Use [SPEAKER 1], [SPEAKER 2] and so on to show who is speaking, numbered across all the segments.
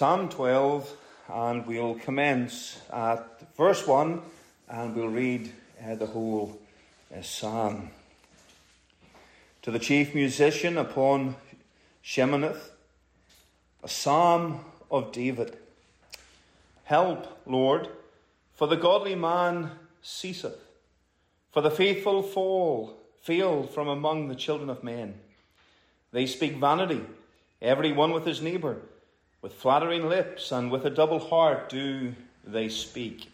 [SPEAKER 1] Psalm 12, and we'll commence at verse 1 and we'll read uh, the whole uh, psalm. To the chief musician upon Sheminith, a psalm of David. Help, Lord, for the godly man ceaseth, for the faithful fall, fail from among the children of men. They speak vanity, every one with his neighbour. With flattering lips and with a double heart do they speak.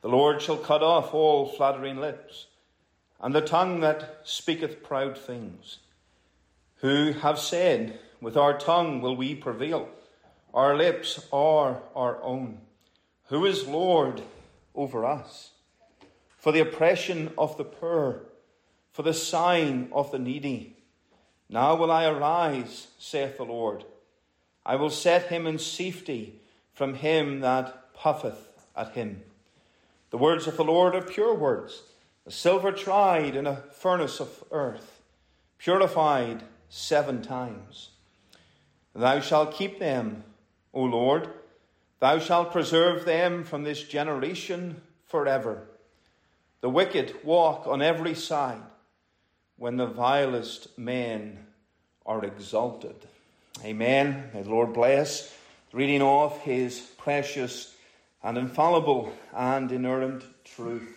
[SPEAKER 1] The Lord shall cut off all flattering lips, and the tongue that speaketh proud things. Who have said, With our tongue will we prevail, our lips are our own. Who is Lord over us? For the oppression of the poor, for the sign of the needy. Now will I arise, saith the Lord I will set him in safety from him that puffeth at him. The words of the Lord are pure words, a silver tried in a furnace of earth, purified seven times. Thou shalt keep them, O Lord. Thou shalt preserve them from this generation forever. The wicked walk on every side when the vilest men are exalted. Amen. May the Lord bless reading off his precious and infallible and inerrant truth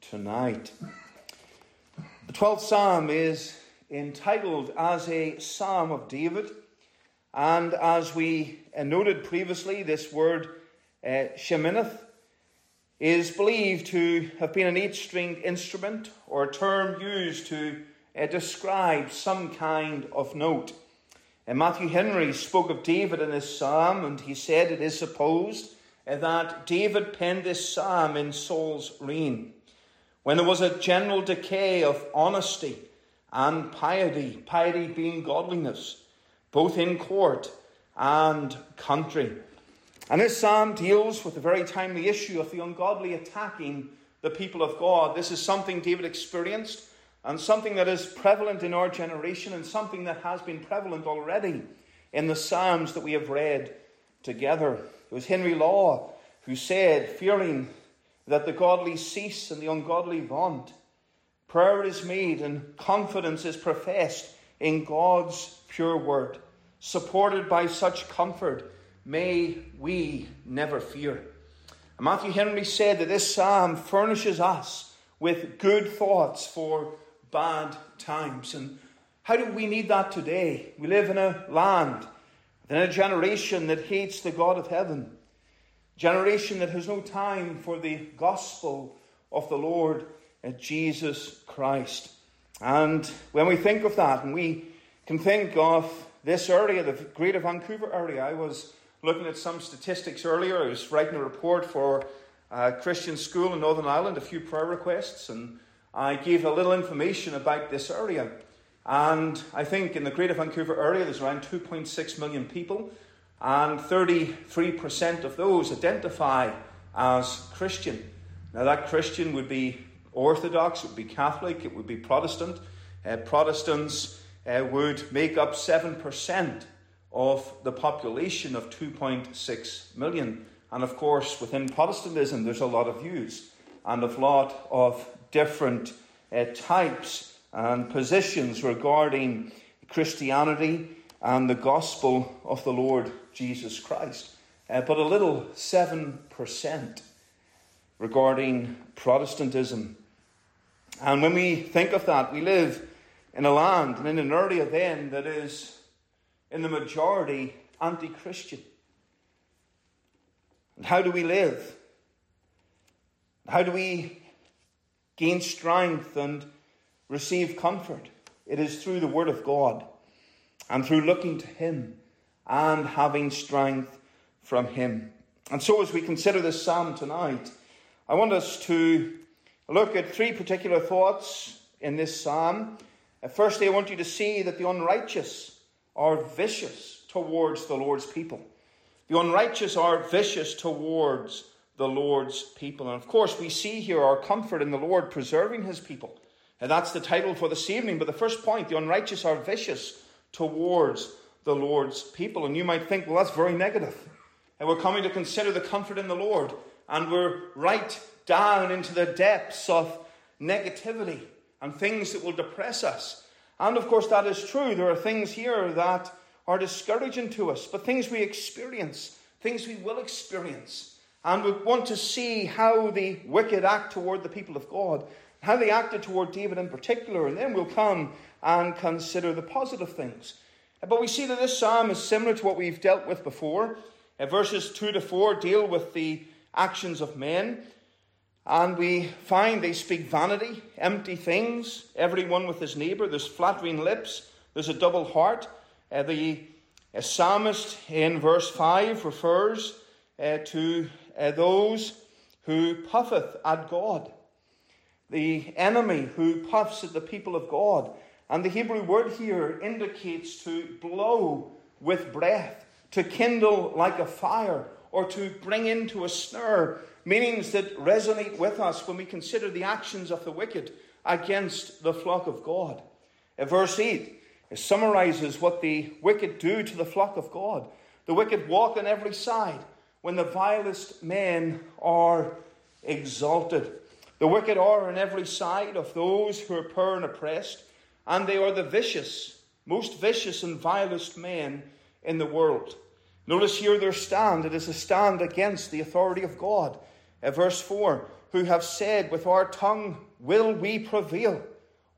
[SPEAKER 1] tonight. The 12th Psalm is entitled as a Psalm of David. And as we noted previously, this word uh, Sheminith is believed to have been an eight stringed instrument or term used to uh, describe some kind of note. And Matthew Henry spoke of David in this psalm, and he said it is supposed eh, that David penned this psalm in Saul's reign, when there was a general decay of honesty and piety, piety being godliness, both in court and country. And this psalm deals with the very timely issue of the ungodly attacking the people of God. This is something David experienced and something that is prevalent in our generation and something that has been prevalent already in the Psalms that we have read together. It was Henry Law who said, fearing that the godly cease and the ungodly vaunt, prayer is made and confidence is professed in God's pure word. Supported by such comfort, may we never fear. Matthew Henry said that this psalm furnishes us with good thoughts for bad times. And how do we need that today? We live in a land, in a generation that hates the God of heaven, generation that has no time for the gospel of the Lord uh, Jesus Christ. And when we think of that, and we can think of this area, the Greater Vancouver area, I was looking at some statistics earlier. I was writing a report for a Christian school in Northern Ireland, a few prayer requests, and I gave a little information about this area. And I think in the Greater Vancouver area, there's around 2.6 million people, and 33% of those identify as Christian. Now, that Christian would be Orthodox, it would be Catholic, it would be Protestant. Uh, Protestants uh, would make up 7% of the population of 2.6 million. And of course, within Protestantism, there's a lot of views and a lot of different uh, types and positions regarding Christianity and the gospel of the Lord Jesus Christ. Uh, but a little 7% regarding Protestantism. And when we think of that, we live in a land and in an area then that is in the majority anti Christian. And how do we live? How do we gain strength and receive comfort. It is through the Word of God and through looking to Him and having strength from Him. And so, as we consider this psalm tonight, I want us to look at three particular thoughts in this psalm. Uh, firstly, I want you to see that the unrighteous are vicious towards the Lord's people. The unrighteous are vicious towards the Lord's people. And of course, we see here our comfort in the Lord preserving his people. And that's the title for this evening. But the first point the unrighteous are vicious towards the Lord's people. And you might think, well, that's very negative. And we're coming to consider the comfort in the Lord. And we're right down into the depths of negativity and things that will depress us. And of course, that is true. There are things here that are discouraging to us, but things we experience, things we will experience. And we want to see how the wicked act toward the people of God, how they acted toward David in particular, and then we'll come and consider the positive things. But we see that this psalm is similar to what we've dealt with before. Uh, verses 2 to 4 deal with the actions of men, and we find they speak vanity, empty things, everyone with his neighbour. There's flattering lips, there's a double heart. Uh, the uh, psalmist in verse 5 refers to uh, those who puffeth at God, the enemy who puffs at the people of God. And the Hebrew word here indicates to blow with breath, to kindle like a fire, or to bring into a snare, meanings that resonate with us when we consider the actions of the wicked against the flock of God. In Verse 8 summarizes what the wicked do to the flock of God. The wicked walk on every side when the vilest men are exalted. The wicked are on every side of those who are poor and oppressed, and they are the vicious, most vicious and vilest men in the world. Notice here their stand. It is a stand against the authority of God. Uh, verse 4 Who have said, With our tongue will we prevail.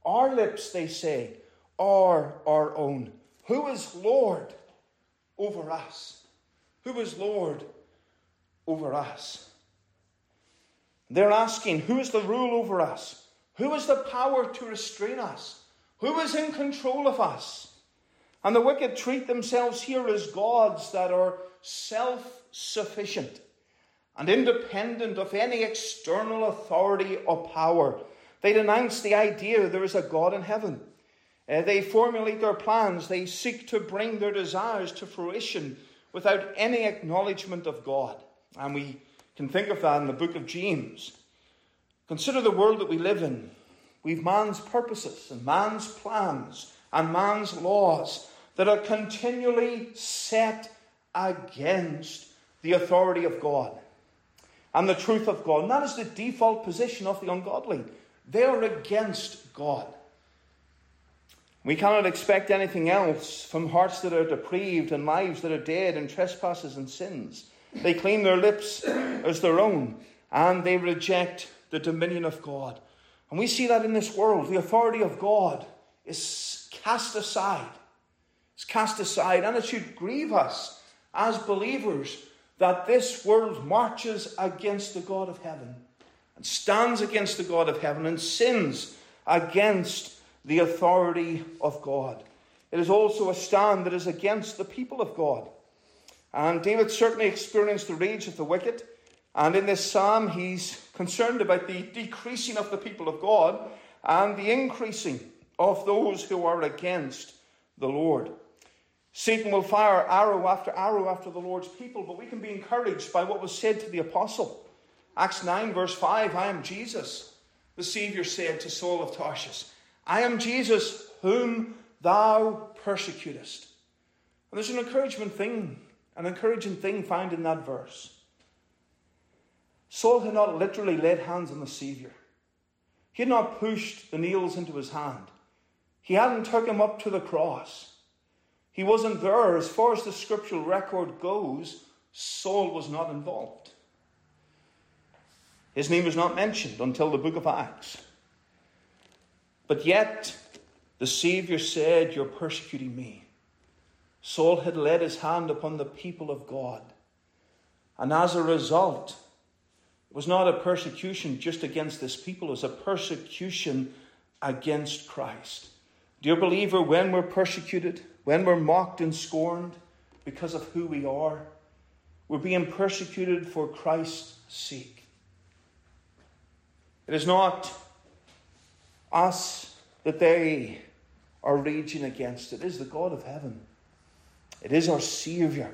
[SPEAKER 1] Our lips, they say, are our own. Who is Lord over us? Who is Lord over us? They're asking, Who is the rule over us? Who is the power to restrain us? Who is in control of us? And the wicked treat themselves here as gods that are self sufficient and independent of any external authority or power. They denounce the idea there is a God in heaven. Uh, they formulate their plans, they seek to bring their desires to fruition without any acknowledgement of God. And we can think of that in the book of James. Consider the world that we live in. We've man's purposes and man's plans and man's laws that are continually set against the authority of God and the truth of God. And that is the default position of the ungodly. They are against God. We cannot expect anything else from hearts that are depraved and lives that are dead in trespasses and sins. They claim their lips as their own and they reject the dominion of God. And we see that in this world. The authority of God is cast aside. It's cast aside, and it should grieve us as believers that this world marches against the God of heaven and stands against the God of heaven and sins against the authority of God. It is also a stand that is against the people of God. And David certainly experienced the rage of the wicked. And in this psalm, he's concerned about the decreasing of the people of God and the increasing of those who are against the Lord. Satan will fire arrow after arrow after the Lord's people, but we can be encouraged by what was said to the apostle. Acts 9, verse 5 I am Jesus, the Saviour said to Saul of Tarsus. I am Jesus whom thou persecutest. And there's an encouragement thing, an encouraging thing found in that verse. Saul had not literally laid hands on the Saviour. He had not pushed the nails into his hand. He hadn't took him up to the cross. He wasn't there. As far as the scriptural record goes, Saul was not involved. His name was not mentioned until the book of Acts. But yet, the Saviour said, You're persecuting me. Saul had laid his hand upon the people of God. And as a result, it was not a persecution just against this people, it was a persecution against Christ. Dear believer, when we're persecuted, when we're mocked and scorned because of who we are, we're being persecuted for Christ's sake. It is not us that they are raging against. It is the God of heaven. It is our Saviour.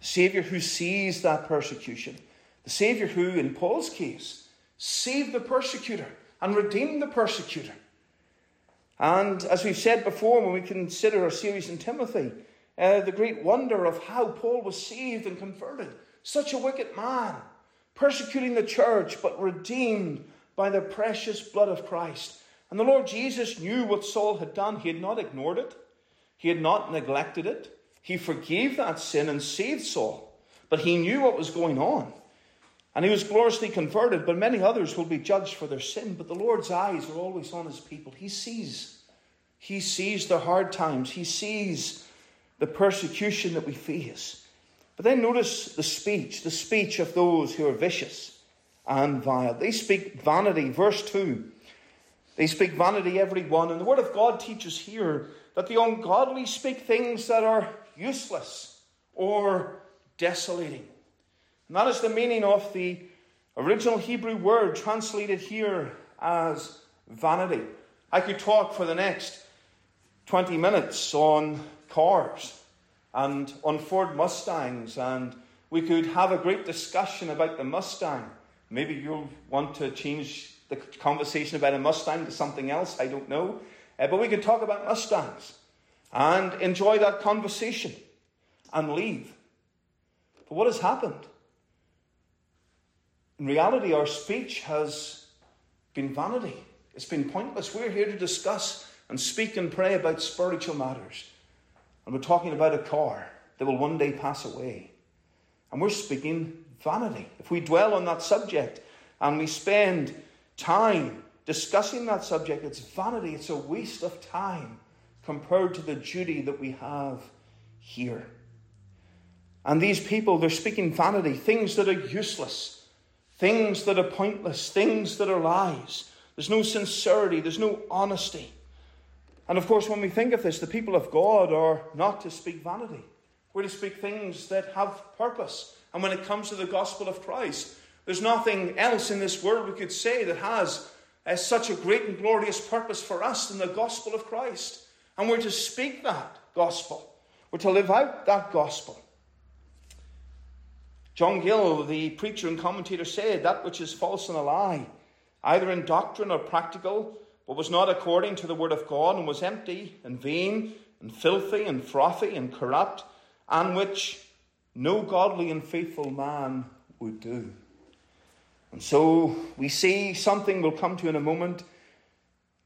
[SPEAKER 1] Saviour who sees that persecution. The Saviour who, in Paul's case, saved the persecutor and redeemed the persecutor. And as we've said before, when we consider our series in Timothy, uh, the great wonder of how Paul was saved and converted. Such a wicked man, persecuting the church, but redeemed by the precious blood of Christ. And the Lord Jesus knew what Saul had done. He had not ignored it, he had not neglected it. He forgave that sin and saved Saul. But he knew what was going on. And he was gloriously converted, but many others will be judged for their sin. But the Lord's eyes are always on his people. He sees. He sees the hard times. He sees the persecution that we face. But then notice the speech, the speech of those who are vicious and vile. They speak vanity. Verse 2. They speak vanity, every one. And the Word of God teaches here that the ungodly speak things that are useless or desolating. And that is the meaning of the original Hebrew word translated here as vanity. I could talk for the next 20 minutes on cars and on Ford Mustangs, and we could have a great discussion about the Mustang. Maybe you'll want to change the conversation about a Mustang to something else, I don't know. Uh, but we could talk about Mustangs and enjoy that conversation and leave. But what has happened? In reality, our speech has been vanity. It's been pointless. We're here to discuss and speak and pray about spiritual matters. And we're talking about a car that will one day pass away. And we're speaking vanity. If we dwell on that subject and we spend time discussing that subject, it's vanity. It's a waste of time compared to the duty that we have here. And these people, they're speaking vanity, things that are useless, things that are pointless, things that are lies. There's no sincerity, there's no honesty. And of course, when we think of this, the people of God are not to speak vanity. We're to speak things that have purpose. And when it comes to the gospel of Christ, there's nothing else in this world we could say that has uh, such a great and glorious purpose for us than the gospel of Christ. And we're to speak that gospel. We're to live out that gospel. John Gill, the preacher and commentator, said that which is false and a lie, either in doctrine or practical, but was not according to the word of God, and was empty and vain and filthy and frothy and corrupt, and which no godly and faithful man would do. And so we see something we'll come to in a moment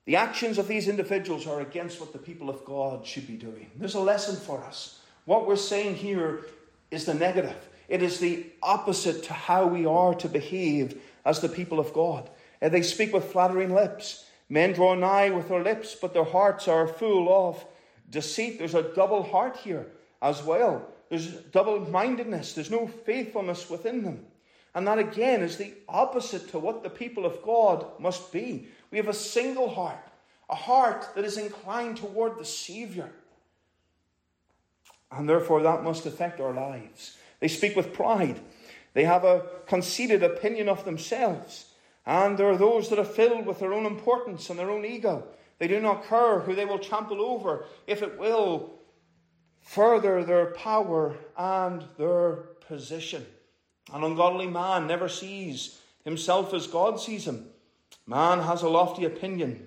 [SPEAKER 1] the actions of these individuals are against what the people of God should be doing. There's a lesson for us. What we're saying here is the negative. It is the opposite to how we are to behave as the people of God. And they speak with flattering lips. Men draw nigh with their lips, but their hearts are full of deceit. There's a double heart here as well. There's double mindedness. There's no faithfulness within them. And that again is the opposite to what the people of God must be. We have a single heart, a heart that is inclined toward the Saviour. And therefore, that must affect our lives. They speak with pride. They have a conceited opinion of themselves. And there are those that are filled with their own importance and their own ego. They do not care who they will trample over if it will further their power and their position. An ungodly man never sees himself as God sees him. Man has a lofty opinion,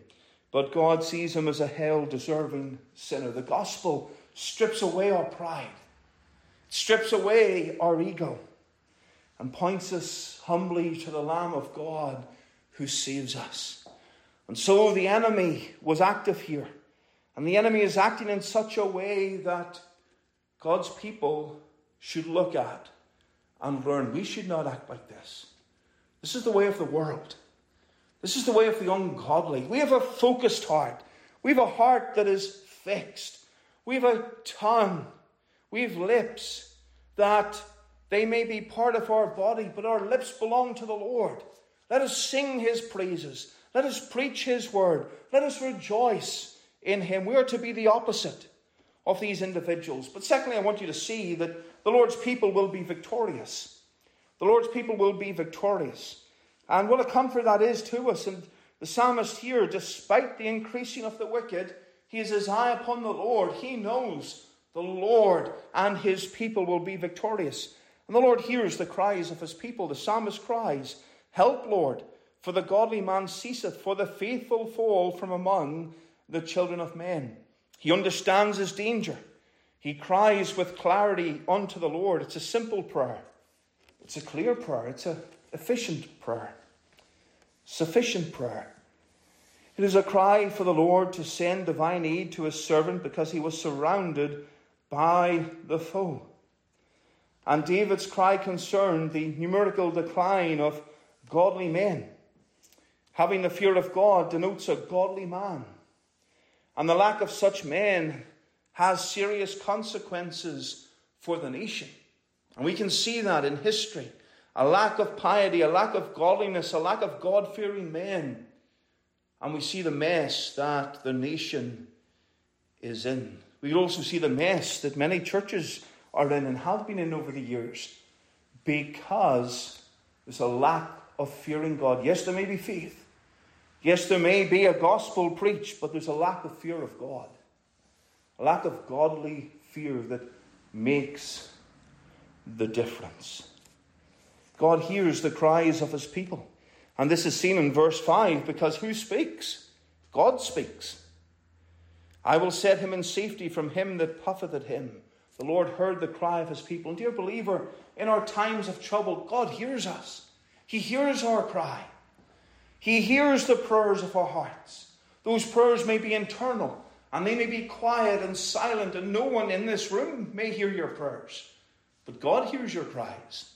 [SPEAKER 1] but God sees him as a hell deserving sinner. The gospel strips away our pride, strips away our ego, and points us humbly to the Lamb of God who saves us. And so the enemy was active here. And the enemy is acting in such a way that God's people should look at and learn we should not act like this. This is the way of the world. This is the way of the ungodly. We have a focused heart. We have a heart that is fixed. We have a tongue. We have lips that they may be part of our body, but our lips belong to the Lord. Let us sing his praises. Let us preach his word. Let us rejoice in him. We are to be the opposite of these individuals. But secondly, I want you to see that the Lord's people will be victorious. The Lord's people will be victorious. And what a comfort that is to us. And the psalmist here, despite the increasing of the wicked, he is his eye upon the Lord. He knows the Lord and his people will be victorious. And the Lord hears the cries of his people. The psalmist cries, Help, Lord, for the godly man ceaseth, for the faithful fall from among the children of men. He understands his danger. He cries with clarity unto the Lord. It's a simple prayer, it's a clear prayer, it's an efficient prayer, sufficient prayer. It is a cry for the Lord to send divine aid to his servant because he was surrounded by the foe. And David's cry concerned the numerical decline of godly men. Having the fear of God denotes a godly man. And the lack of such men has serious consequences for the nation. And we can see that in history. A lack of piety, a lack of godliness, a lack of God fearing men. And we see the mess that the nation is in. We also see the mess that many churches are in and have been in over the years because there's a lack of fearing God. Yes, there may be faith. Yes, there may be a gospel preached, but there's a lack of fear of God. A lack of godly fear that makes the difference. God hears the cries of his people. And this is seen in verse 5 because who speaks? God speaks. I will set him in safety from him that puffeth at him. The Lord heard the cry of his people. And dear believer, in our times of trouble, God hears us. He hears our cry. He hears the prayers of our hearts. Those prayers may be internal and they may be quiet and silent, and no one in this room may hear your prayers. But God hears your cries.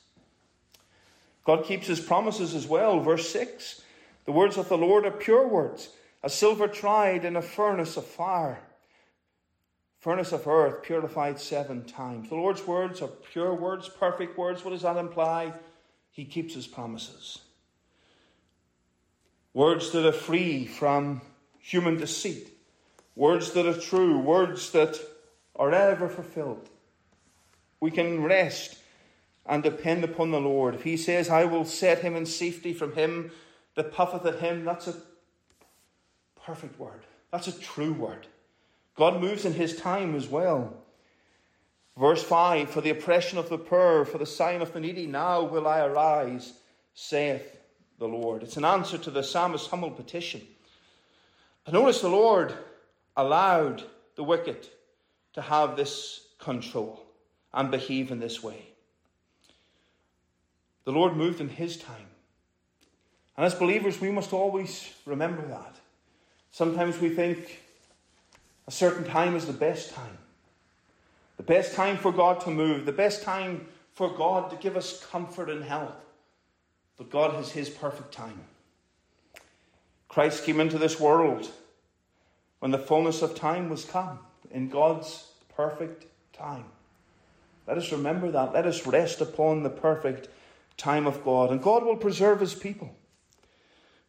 [SPEAKER 1] God keeps his promises as well. Verse 6 The words of the Lord are pure words, a silver tried in a furnace of fire, furnace of earth purified seven times. The Lord's words are pure words, perfect words. What does that imply? He keeps his promises. Words that are free from human deceit, words that are true, words that are ever fulfilled. We can rest and depend upon the Lord. If he says, I will set him in safety from him that puffeth at him, that's a perfect word. That's a true word. God moves in his time as well. Verse 5 For the oppression of the poor, for the sign of the needy, now will I arise, saith the Lord. It's an answer to the psalmist's humble petition. But notice the Lord allowed the wicked to have this control and behave in this way. The Lord moved in His time. And as believers, we must always remember that. Sometimes we think a certain time is the best time. The best time for God to move, the best time for God to give us comfort and help. But God has His perfect time. Christ came into this world when the fullness of time was come, in God's perfect time. Let us remember that. Let us rest upon the perfect time of God, and God will preserve his people.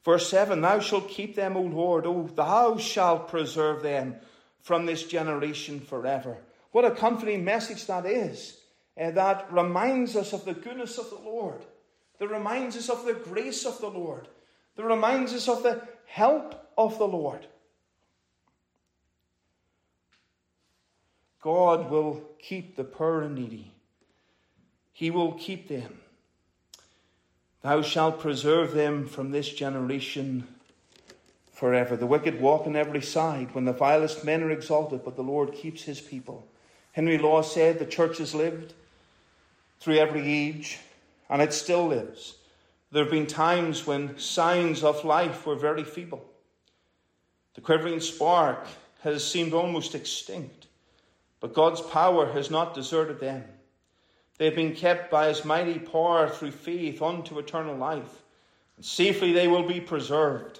[SPEAKER 1] Verse 7 Thou shalt keep them, O Lord, O thou shalt preserve them from this generation forever. What a comforting message that is. Uh, that reminds us of the goodness of the Lord, that reminds us of the grace of the Lord, that reminds us of the help of the Lord. God will keep the poor and needy. He will keep them. Thou shalt preserve them from this generation forever. The wicked walk on every side when the vilest men are exalted, but the Lord keeps his people. Henry Law said the church has lived through every age, and it still lives. There have been times when signs of life were very feeble. The quivering spark has seemed almost extinct, but God's power has not deserted them. They have been kept by his mighty power through faith unto eternal life. And safely they will be preserved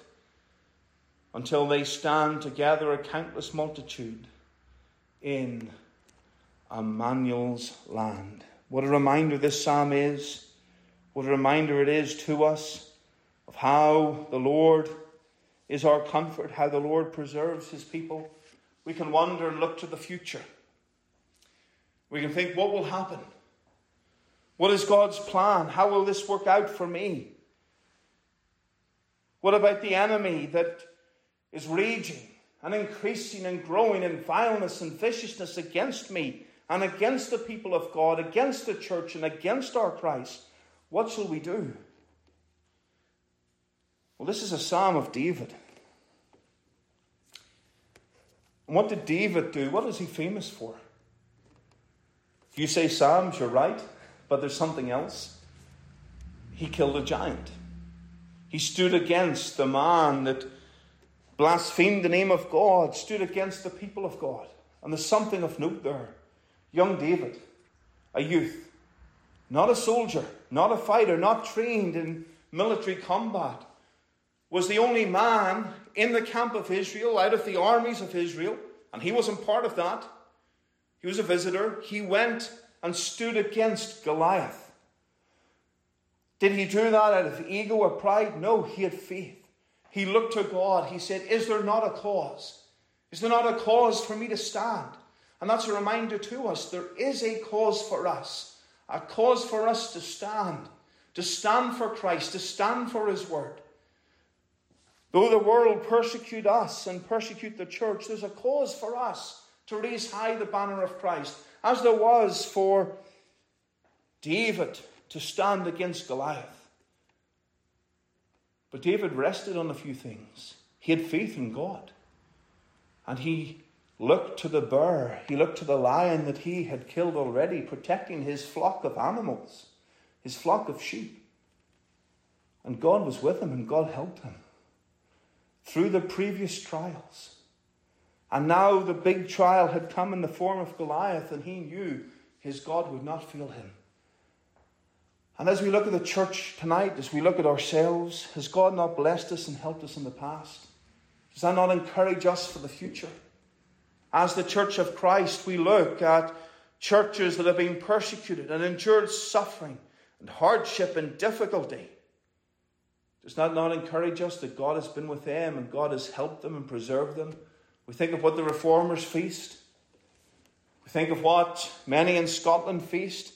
[SPEAKER 1] until they stand together a countless multitude in Emmanuel's land. What a reminder this psalm is. What a reminder it is to us of how the Lord is our comfort, how the Lord preserves his people. We can wonder and look to the future. We can think, what will happen? What is God's plan? How will this work out for me? What about the enemy that is raging and increasing and growing in vileness and viciousness against me and against the people of God, against the church and against our Christ? What shall we do? Well, this is a psalm of David. And what did David do? What is he famous for? If you say Psalms, you're right, but there's something else. He killed a giant. He stood against the man that blasphemed the name of God, stood against the people of God. And there's something of note there. Young David, a youth, not a soldier, not a fighter, not trained in military combat, was the only man in the camp of Israel, out of the armies of Israel, and he wasn't part of that. He was a visitor. He went and stood against Goliath. Did he do that out of ego or pride? No, he had faith. He looked to God. He said, Is there not a cause? Is there not a cause for me to stand? And that's a reminder to us there is a cause for us, a cause for us to stand, to stand for Christ, to stand for His word. Though the world persecute us and persecute the church, there's a cause for us to raise high the banner of Christ, as there was for David to stand against Goliath. But David rested on a few things. He had faith in God. And he looked to the bear, he looked to the lion that he had killed already, protecting his flock of animals, his flock of sheep. And God was with him and God helped him through the previous trials. And now the big trial had come in the form of Goliath, and he knew his God would not fail him. And as we look at the church tonight, as we look at ourselves, has God not blessed us and helped us in the past? Does that not encourage us for the future? As the church of Christ, we look at churches that have been persecuted and endured suffering and hardship and difficulty. Does that not encourage us that God has been with them and God has helped them and preserved them? We think of what the reformers feast. We think of what many in Scotland feast.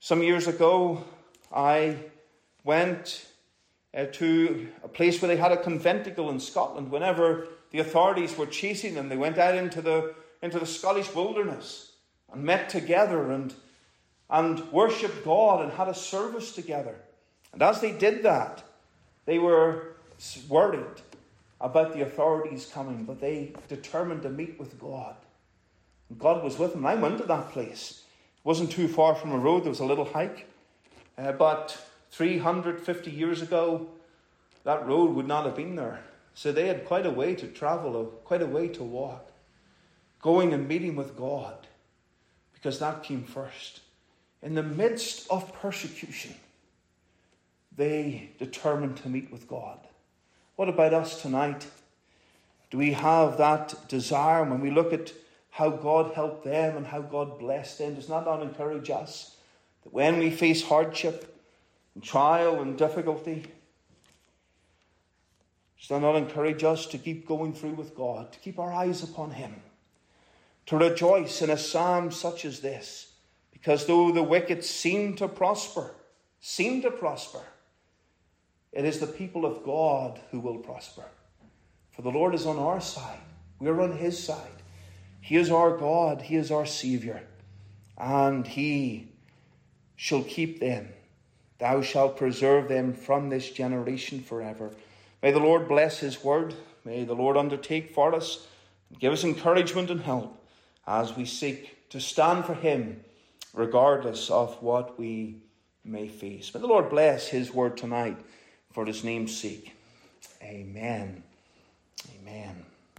[SPEAKER 1] Some years ago, I went uh, to a place where they had a conventicle in Scotland. Whenever the authorities were chasing them, they went out into the, into the Scottish wilderness and met together and, and worshipped God and had a service together. And as they did that, they were worried about the authorities coming, but they determined to meet with God. And God was with them. I went to that place. It wasn't too far from a road, there was a little hike. Uh, but 350 years ago, that road would not have been there. So they had quite a way to travel, quite a way to walk, going and meeting with God, because that came first. In the midst of persecution, they determined to meet with God. What about us tonight? Do we have that desire when we look at how God helped them and how God blessed them? Does that not encourage us that when we face hardship and trial and difficulty, does that not encourage us to keep going through with God, to keep our eyes upon Him, to rejoice in a psalm such as this? Because though the wicked seem to prosper, seem to prosper, it is the people of God who will prosper. For the Lord is on our side. We are on His side. He is our God. He is our Saviour. And He shall keep them. Thou shalt preserve them from this generation forever. May the Lord bless His word. May the Lord undertake for us and give us encouragement and help as we seek to stand for Him, regardless of what we may face. May the Lord bless His word tonight for his name's sake. Amen. Amen.